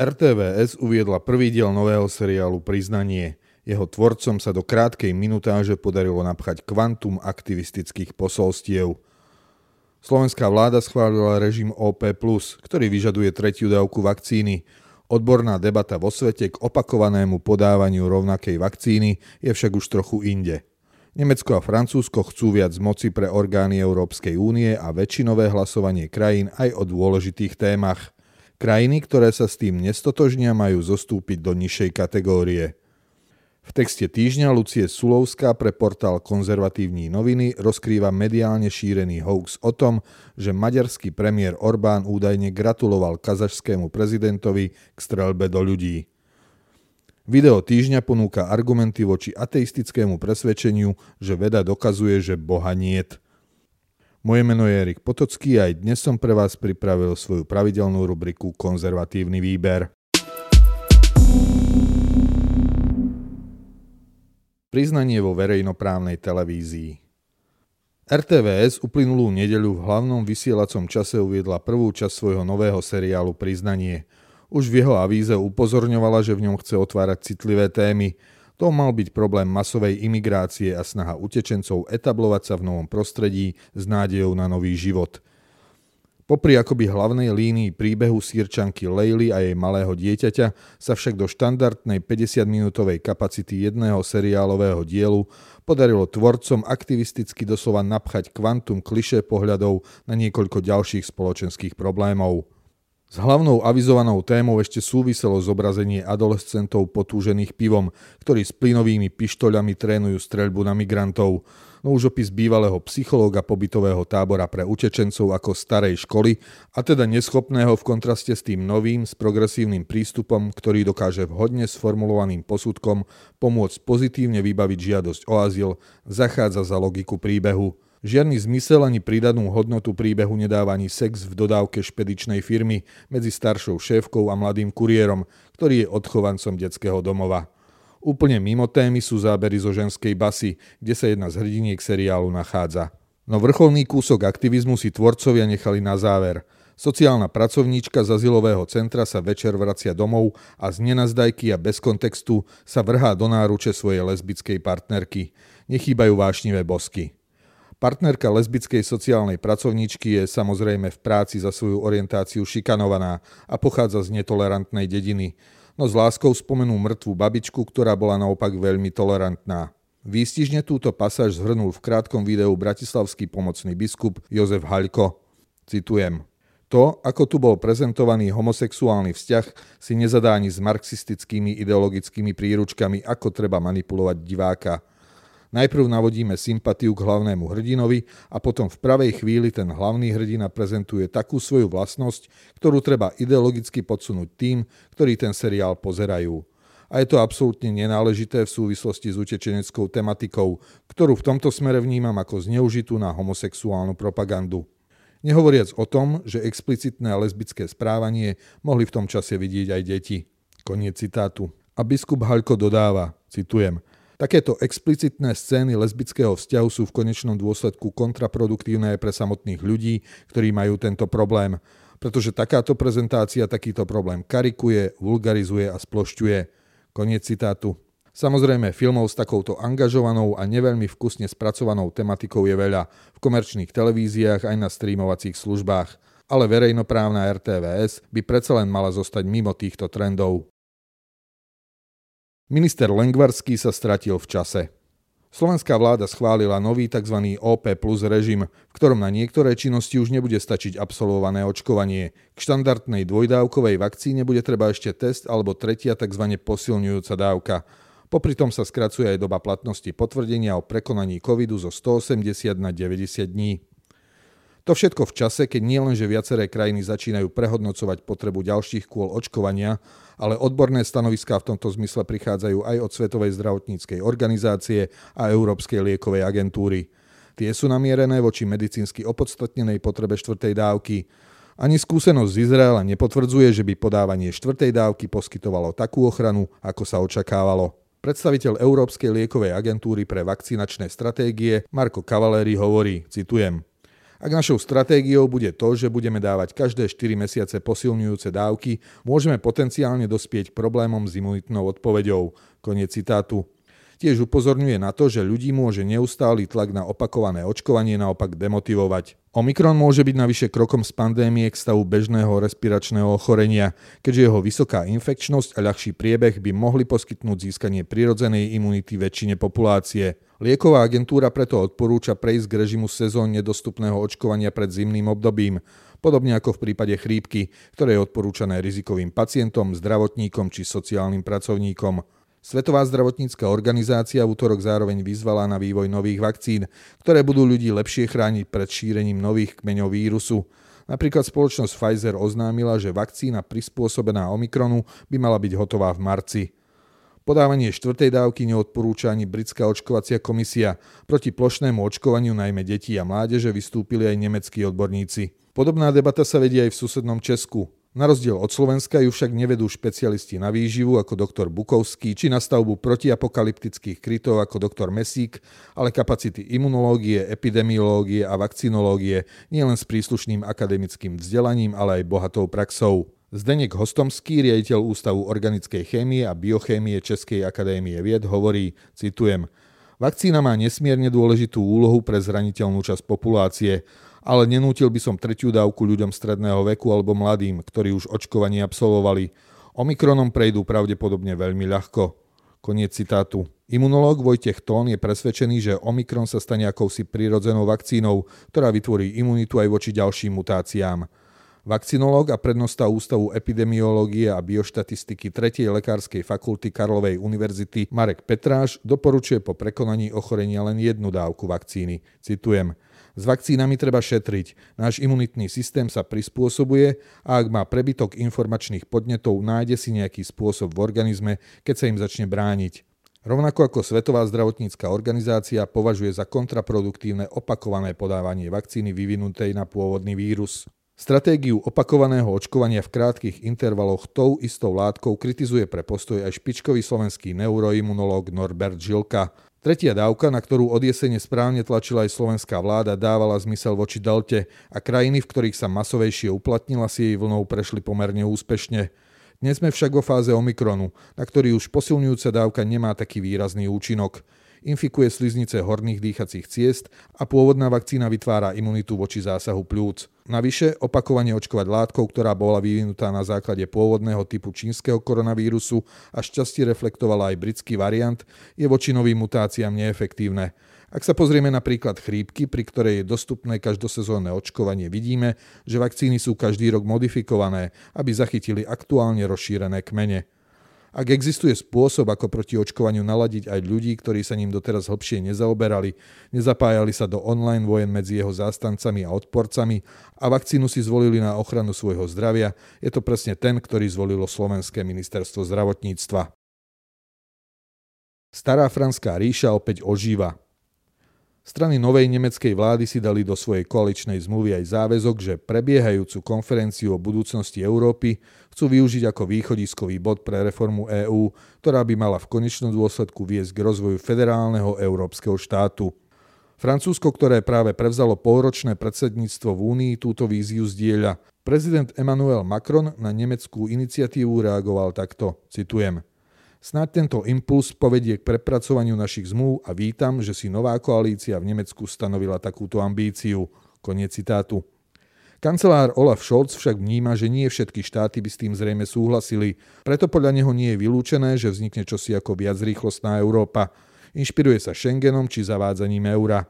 RTVS uviedla prvý diel nového seriálu Priznanie. Jeho tvorcom sa do krátkej minutáže podarilo napchať kvantum aktivistických posolstiev. Slovenská vláda schválila režim OP+, ktorý vyžaduje tretiu dávku vakcíny. Odborná debata vo svete k opakovanému podávaniu rovnakej vakcíny je však už trochu inde. Nemecko a Francúzsko chcú viac moci pre orgány Európskej únie a väčšinové hlasovanie krajín aj o dôležitých témach – Krajiny, ktoré sa s tým nestotožnia, majú zostúpiť do nižšej kategórie. V texte týždňa Lucie Sulovská pre portál Konzervatívní noviny rozkrýva mediálne šírený hoax o tom, že maďarský premiér Orbán údajne gratuloval kazašskému prezidentovi k strelbe do ľudí. Video týždňa ponúka argumenty voči ateistickému presvedčeniu, že veda dokazuje, že Boha niet – moje meno je Erik Potocký a aj dnes som pre vás pripravil svoju pravidelnú rubriku Konzervatívny výber. Priznanie vo verejnoprávnej televízii RTVS uplynulú nedeľu v hlavnom vysielacom čase uviedla prvú časť svojho nového seriálu Priznanie. Už v jeho avíze upozorňovala, že v ňom chce otvárať citlivé témy, to mal byť problém masovej imigrácie a snaha utečencov etablovať sa v novom prostredí s nádejou na nový život. Popri akoby hlavnej línii príbehu sírčanky Leily a jej malého dieťaťa sa však do štandardnej 50-minútovej kapacity jedného seriálového dielu podarilo tvorcom aktivisticky doslova napchať kvantum kliše pohľadov na niekoľko ďalších spoločenských problémov. S hlavnou avizovanou témou ešte súviselo zobrazenie adolescentov potúžených pivom, ktorí s plynovými pištoľami trénujú streľbu na migrantov. No už opis bývalého psychológa pobytového tábora pre utečencov ako starej školy a teda neschopného v kontraste s tým novým, s progresívnym prístupom, ktorý dokáže vhodne sformulovaným posudkom pomôcť pozitívne vybaviť žiadosť o azyl, zachádza za logiku príbehu. Žiadny zmysel ani pridanú hodnotu príbehu nedáva ani sex v dodávke špedičnej firmy medzi staršou šéfkou a mladým kuriérom, ktorý je odchovancom detského domova. Úplne mimo témy sú zábery zo ženskej basy, kde sa jedna z hrdiniek seriálu nachádza. No vrcholný kúsok aktivizmu si tvorcovia nechali na záver. Sociálna pracovníčka z azylového centra sa večer vracia domov a z nenazdajky a bez kontextu sa vrhá do náruče svojej lesbickej partnerky. Nechýbajú vášnivé bosky. Partnerka lesbickej sociálnej pracovníčky je samozrejme v práci za svoju orientáciu šikanovaná a pochádza z netolerantnej dediny, no s láskou spomenú mŕtvú babičku, ktorá bola naopak veľmi tolerantná. Výstižne túto pasáž zhrnul v krátkom videu bratislavský pomocný biskup Jozef Haľko. Citujem. To, ako tu bol prezentovaný homosexuálny vzťah, si nezadá ani s marxistickými ideologickými príručkami, ako treba manipulovať diváka – Najprv navodíme sympatiu k hlavnému hrdinovi a potom v pravej chvíli ten hlavný hrdina prezentuje takú svoju vlastnosť, ktorú treba ideologicky podsunúť tým, ktorí ten seriál pozerajú. A je to absolútne nenáležité v súvislosti s utečeneckou tematikou, ktorú v tomto smere vnímam ako zneužitú na homosexuálnu propagandu. Nehovoriac o tom, že explicitné lesbické správanie mohli v tom čase vidieť aj deti. Koniec citátu. A biskup Haľko dodáva, citujem, Takéto explicitné scény lesbického vzťahu sú v konečnom dôsledku kontraproduktívne aj pre samotných ľudí, ktorí majú tento problém, pretože takáto prezentácia takýto problém karikuje, vulgarizuje a splošťuje. Koniec citátu. Samozrejme, filmov s takouto angažovanou a neveľmi vkusne spracovanou tematikou je veľa v komerčných televíziách aj na streamovacích službách, ale verejnoprávna RTVS by predsa len mala zostať mimo týchto trendov. Minister Lengvarský sa stratil v čase. Slovenská vláda schválila nový tzv. OP plus režim, v ktorom na niektoré činnosti už nebude stačiť absolvované očkovanie. K štandardnej dvojdávkovej vakcíne bude treba ešte test alebo tretia tzv. posilňujúca dávka. Popri tom sa skracuje aj doba platnosti potvrdenia o prekonaní covidu zo 180 na 90 dní. To všetko v čase, keď nielenže viaceré krajiny začínajú prehodnocovať potrebu ďalších kôl očkovania, ale odborné stanoviská v tomto zmysle prichádzajú aj od Svetovej zdravotníckej organizácie a Európskej liekovej agentúry. Tie sú namierené voči medicínsky opodstatnenej potrebe štvrtej dávky. Ani skúsenosť z Izraela nepotvrdzuje, že by podávanie štvrtej dávky poskytovalo takú ochranu, ako sa očakávalo. Predstaviteľ Európskej liekovej agentúry pre vakcinačné stratégie Marko Cavaleri hovorí, citujem, Ak našou stratégiou bude to, že budeme dávať každé 4 mesiace posilňujúce dávky, môžeme potenciálne dospieť problémom s imunitnou odpoveďou. Koniec citátu. Tiež upozorňuje na to, že ľudí môže neustály tlak na opakované očkovanie naopak demotivovať. Omikron môže byť navyše krokom z pandémie k stavu bežného respiračného ochorenia, keďže jeho vysoká infekčnosť a ľahší priebeh by mohli poskytnúť získanie prirodzenej imunity väčšine populácie. Lieková agentúra preto odporúča prejsť k režimu sezónne dostupného očkovania pred zimným obdobím, podobne ako v prípade chrípky, ktoré je odporúčané rizikovým pacientom, zdravotníkom či sociálnym pracovníkom. Svetová zdravotnícka organizácia v útorok zároveň vyzvala na vývoj nových vakcín, ktoré budú ľudí lepšie chrániť pred šírením nových kmeňov vírusu. Napríklad spoločnosť Pfizer oznámila, že vakcína prispôsobená Omikronu by mala byť hotová v marci. Podávanie štvrtej dávky neodporúča ani britská očkovacia komisia. Proti plošnému očkovaniu najmä detí a mládeže vystúpili aj nemeckí odborníci. Podobná debata sa vedie aj v susednom Česku. Na rozdiel od Slovenska ju však nevedú špecialisti na výživu ako doktor Bukovský či na stavbu protiapokalyptických krytov ako doktor Mesík, ale kapacity imunológie, epidemiológie a vakcinológie nielen s príslušným akademickým vzdelaním, ale aj bohatou praxou. Zdenek Hostomský, riaditeľ Ústavu organickej chémie a biochémie Českej akadémie vied, hovorí, citujem, Vakcína má nesmierne dôležitú úlohu pre zraniteľnú časť populácie ale nenútil by som tretiu dávku ľuďom stredného veku alebo mladým, ktorí už očkovanie absolvovali. Omikronom prejdú pravdepodobne veľmi ľahko. Koniec citátu. Imunológ Vojtech Tón je presvedčený, že Omikron sa stane akousi prirodzenou vakcínou, ktorá vytvorí imunitu aj voči ďalším mutáciám. Vakcinológ a prednosta Ústavu epidemiológie a bioštatistiky 3. lekárskej fakulty Karlovej univerzity Marek Petráš doporučuje po prekonaní ochorenia len jednu dávku vakcíny. Citujem. S vakcínami treba šetriť. Náš imunitný systém sa prispôsobuje a ak má prebytok informačných podnetov, nájde si nejaký spôsob v organizme, keď sa im začne brániť. Rovnako ako Svetová zdravotnícka organizácia považuje za kontraproduktívne opakované podávanie vakcíny vyvinutej na pôvodný vírus. Stratégiu opakovaného očkovania v krátkych intervaloch tou istou látkou kritizuje pre postoj aj špičkový slovenský neuroimunológ Norbert Žilka. Tretia dávka, na ktorú od jesene správne tlačila aj slovenská vláda, dávala zmysel voči delte a krajiny, v ktorých sa masovejšie uplatnila, si jej vlnou prešli pomerne úspešne. Dnes sme však vo fáze Omikronu, na ktorý už posilňujúca dávka nemá taký výrazný účinok infikuje sliznice horných dýchacích ciest a pôvodná vakcína vytvára imunitu voči zásahu plúc. Navyše, opakovane očkovať látkou, ktorá bola vyvinutá na základe pôvodného typu čínskeho koronavírusu a šťastie reflektovala aj britský variant, je voči novým mutáciám neefektívne. Ak sa pozrieme na príklad chrípky, pri ktorej je dostupné každosezónne očkovanie, vidíme, že vakcíny sú každý rok modifikované, aby zachytili aktuálne rozšírené kmene. Ak existuje spôsob, ako proti očkovaniu naladiť aj ľudí, ktorí sa ním doteraz hlbšie nezaoberali, nezapájali sa do online vojen medzi jeho zástancami a odporcami a vakcínu si zvolili na ochranu svojho zdravia, je to presne ten, ktorý zvolilo Slovenské ministerstvo zdravotníctva. Stará franská ríša opäť ožíva. Strany novej nemeckej vlády si dali do svojej koaličnej zmluvy aj záväzok, že prebiehajúcu konferenciu o budúcnosti Európy chcú využiť ako východiskový bod pre reformu EÚ, ktorá by mala v konečnom dôsledku viesť k rozvoju federálneho európskeho štátu. Francúzsko, ktoré práve prevzalo polročné predsedníctvo v Únii, túto víziu zdieľa. Prezident Emmanuel Macron na nemeckú iniciatívu reagoval takto, citujem. Snáď tento impuls povedie k prepracovaniu našich zmluv a vítam, že si nová koalícia v Nemecku stanovila takúto ambíciu. Koniec citátu. Kancelár Olaf Scholz však vníma, že nie všetky štáty by s tým zrejme súhlasili, preto podľa neho nie je vylúčené, že vznikne čosi ako viac rýchlostná Európa. Inšpiruje sa Schengenom či zavádzaním eura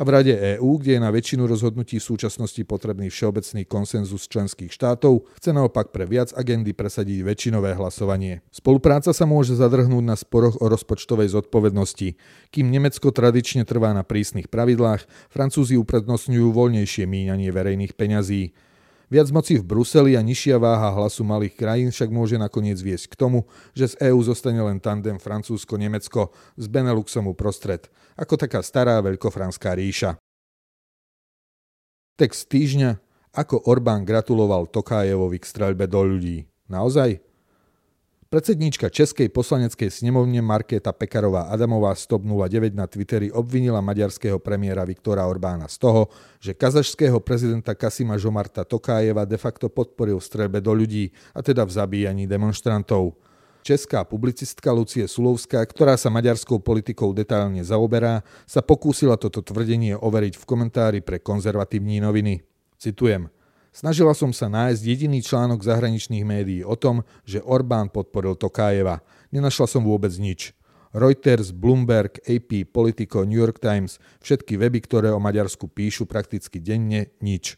a v Rade EÚ, kde je na väčšinu rozhodnutí v súčasnosti potrebný všeobecný konsenzus členských štátov, chce naopak pre viac agendy presadiť väčšinové hlasovanie. Spolupráca sa môže zadrhnúť na sporoch o rozpočtovej zodpovednosti. Kým Nemecko tradične trvá na prísnych pravidlách, Francúzi uprednostňujú voľnejšie míňanie verejných peňazí. Viac moci v Bruseli a nižšia váha hlasu malých krajín však môže nakoniec viesť k tomu, že z EÚ zostane len tandem Francúzsko-Nemecko s Beneluxom uprostred, ako taká stará veľkofranská ríša. Text týždňa Ako Orbán gratuloval Tokájevovi k streľbe do ľudí. Naozaj? Predsedníčka Českej poslaneckej snemovne Markéta Pekarová Adamová z TOP 09 na Twitteri obvinila maďarského premiéra Viktora Orbána z toho, že kazašského prezidenta Kasima Žomarta Tokájeva de facto podporil v strelbe do ľudí, a teda v zabíjaní demonstrantov. Česká publicistka Lucie Sulovská, ktorá sa maďarskou politikou detailne zaoberá, sa pokúsila toto tvrdenie overiť v komentári pre konzervatívní noviny. Citujem – Snažila som sa nájsť jediný článok zahraničných médií o tom, že Orbán podporil Tokájeva. Nenašla som vôbec nič. Reuters, Bloomberg, AP, Politico, New York Times, všetky weby, ktoré o Maďarsku píšu prakticky denne, nič.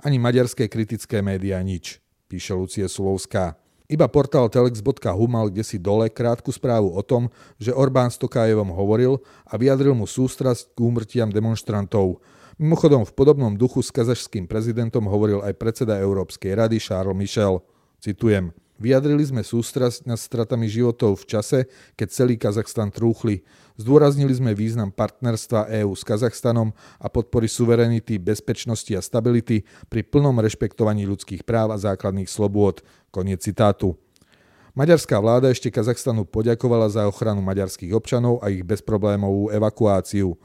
Ani maďarské kritické médiá nič, píše Lucie Sulovská. Iba portál telex.hu mal kde si dole krátku správu o tom, že Orbán s Tokájevom hovoril a vyjadril mu sústrasť k úmrtiam demonstrantov. Mimochodom, v podobnom duchu s kazašským prezidentom hovoril aj predseda Európskej rady Charles Michel. Citujem. Vyjadrili sme sústrasť nad stratami životov v čase, keď celý Kazachstan trúchli. Zdôraznili sme význam partnerstva EÚ s Kazachstanom a podpory suverenity, bezpečnosti a stability pri plnom rešpektovaní ľudských práv a základných slobôd. Koniec citátu. Maďarská vláda ešte Kazachstanu poďakovala za ochranu maďarských občanov a ich bezproblémovú evakuáciu.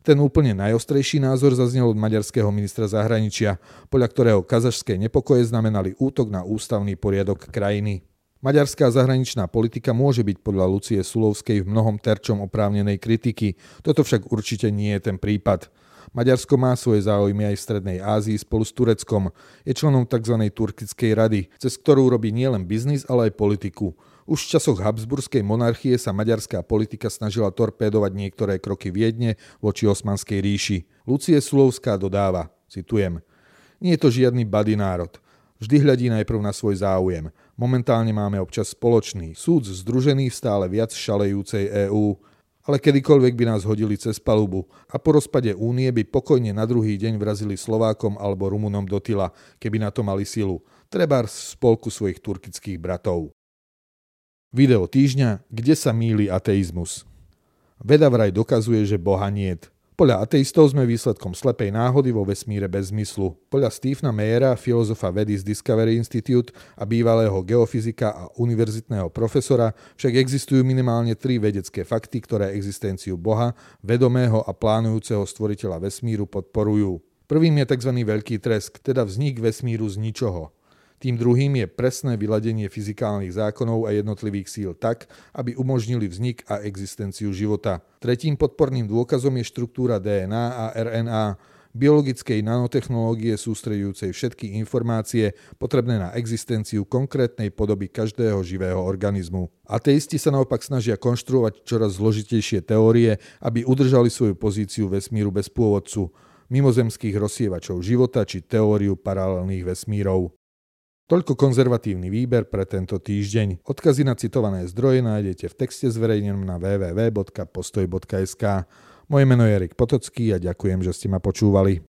Ten úplne najostrejší názor zaznel od maďarského ministra zahraničia, podľa ktorého kazašské nepokoje znamenali útok na ústavný poriadok krajiny. Maďarská zahraničná politika môže byť podľa Lucie Sulovskej v mnohom terčom oprávnenej kritiky, toto však určite nie je ten prípad. Maďarsko má svoje záujmy aj v Strednej Ázii spolu s Tureckom. Je členom tzv. Turkickej rady, cez ktorú robí nielen biznis, ale aj politiku. Už v časoch Habsburskej monarchie sa maďarská politika snažila torpédovať niektoré kroky Viedne voči Osmanskej ríši. Lucie Sulovská dodáva, citujem, nie je to žiadny bady národ. Vždy hľadí najprv na svoj záujem. Momentálne máme občas spoločný súd združený v stále viac šalejúcej EÚ. Ale kedykoľvek by nás hodili cez palubu a po rozpade únie by pokojne na druhý deň vrazili Slovákom alebo Rumunom do tyla, keby na to mali silu. Treba v spolku svojich turkických bratov. Video týždňa, kde sa míli ateizmus. Veda vraj dokazuje, že Boha niet. Podľa ateistov sme výsledkom slepej náhody vo vesmíre bez zmyslu. Podľa Stephena Mayera, filozofa vedy z Discovery Institute a bývalého geofyzika a univerzitného profesora, však existujú minimálne tri vedecké fakty, ktoré existenciu Boha, vedomého a plánujúceho stvoriteľa vesmíru podporujú. Prvým je tzv. veľký tresk, teda vznik vesmíru z ničoho. Tým druhým je presné vyladenie fyzikálnych zákonov a jednotlivých síl tak, aby umožnili vznik a existenciu života. Tretím podporným dôkazom je štruktúra DNA a RNA, biologickej nanotechnológie sústredujúcej všetky informácie potrebné na existenciu konkrétnej podoby každého živého organizmu. Ateisti sa naopak snažia konštruovať čoraz zložitejšie teórie, aby udržali svoju pozíciu vesmíru bez pôvodcu, mimozemských rozsievačov života či teóriu paralelných vesmírov. Toľko konzervatívny výber pre tento týždeň. Odkazy na citované zdroje nájdete v texte zverejnenom na www.postoj.sk. Moje meno je Erik Potocký a ďakujem, že ste ma počúvali.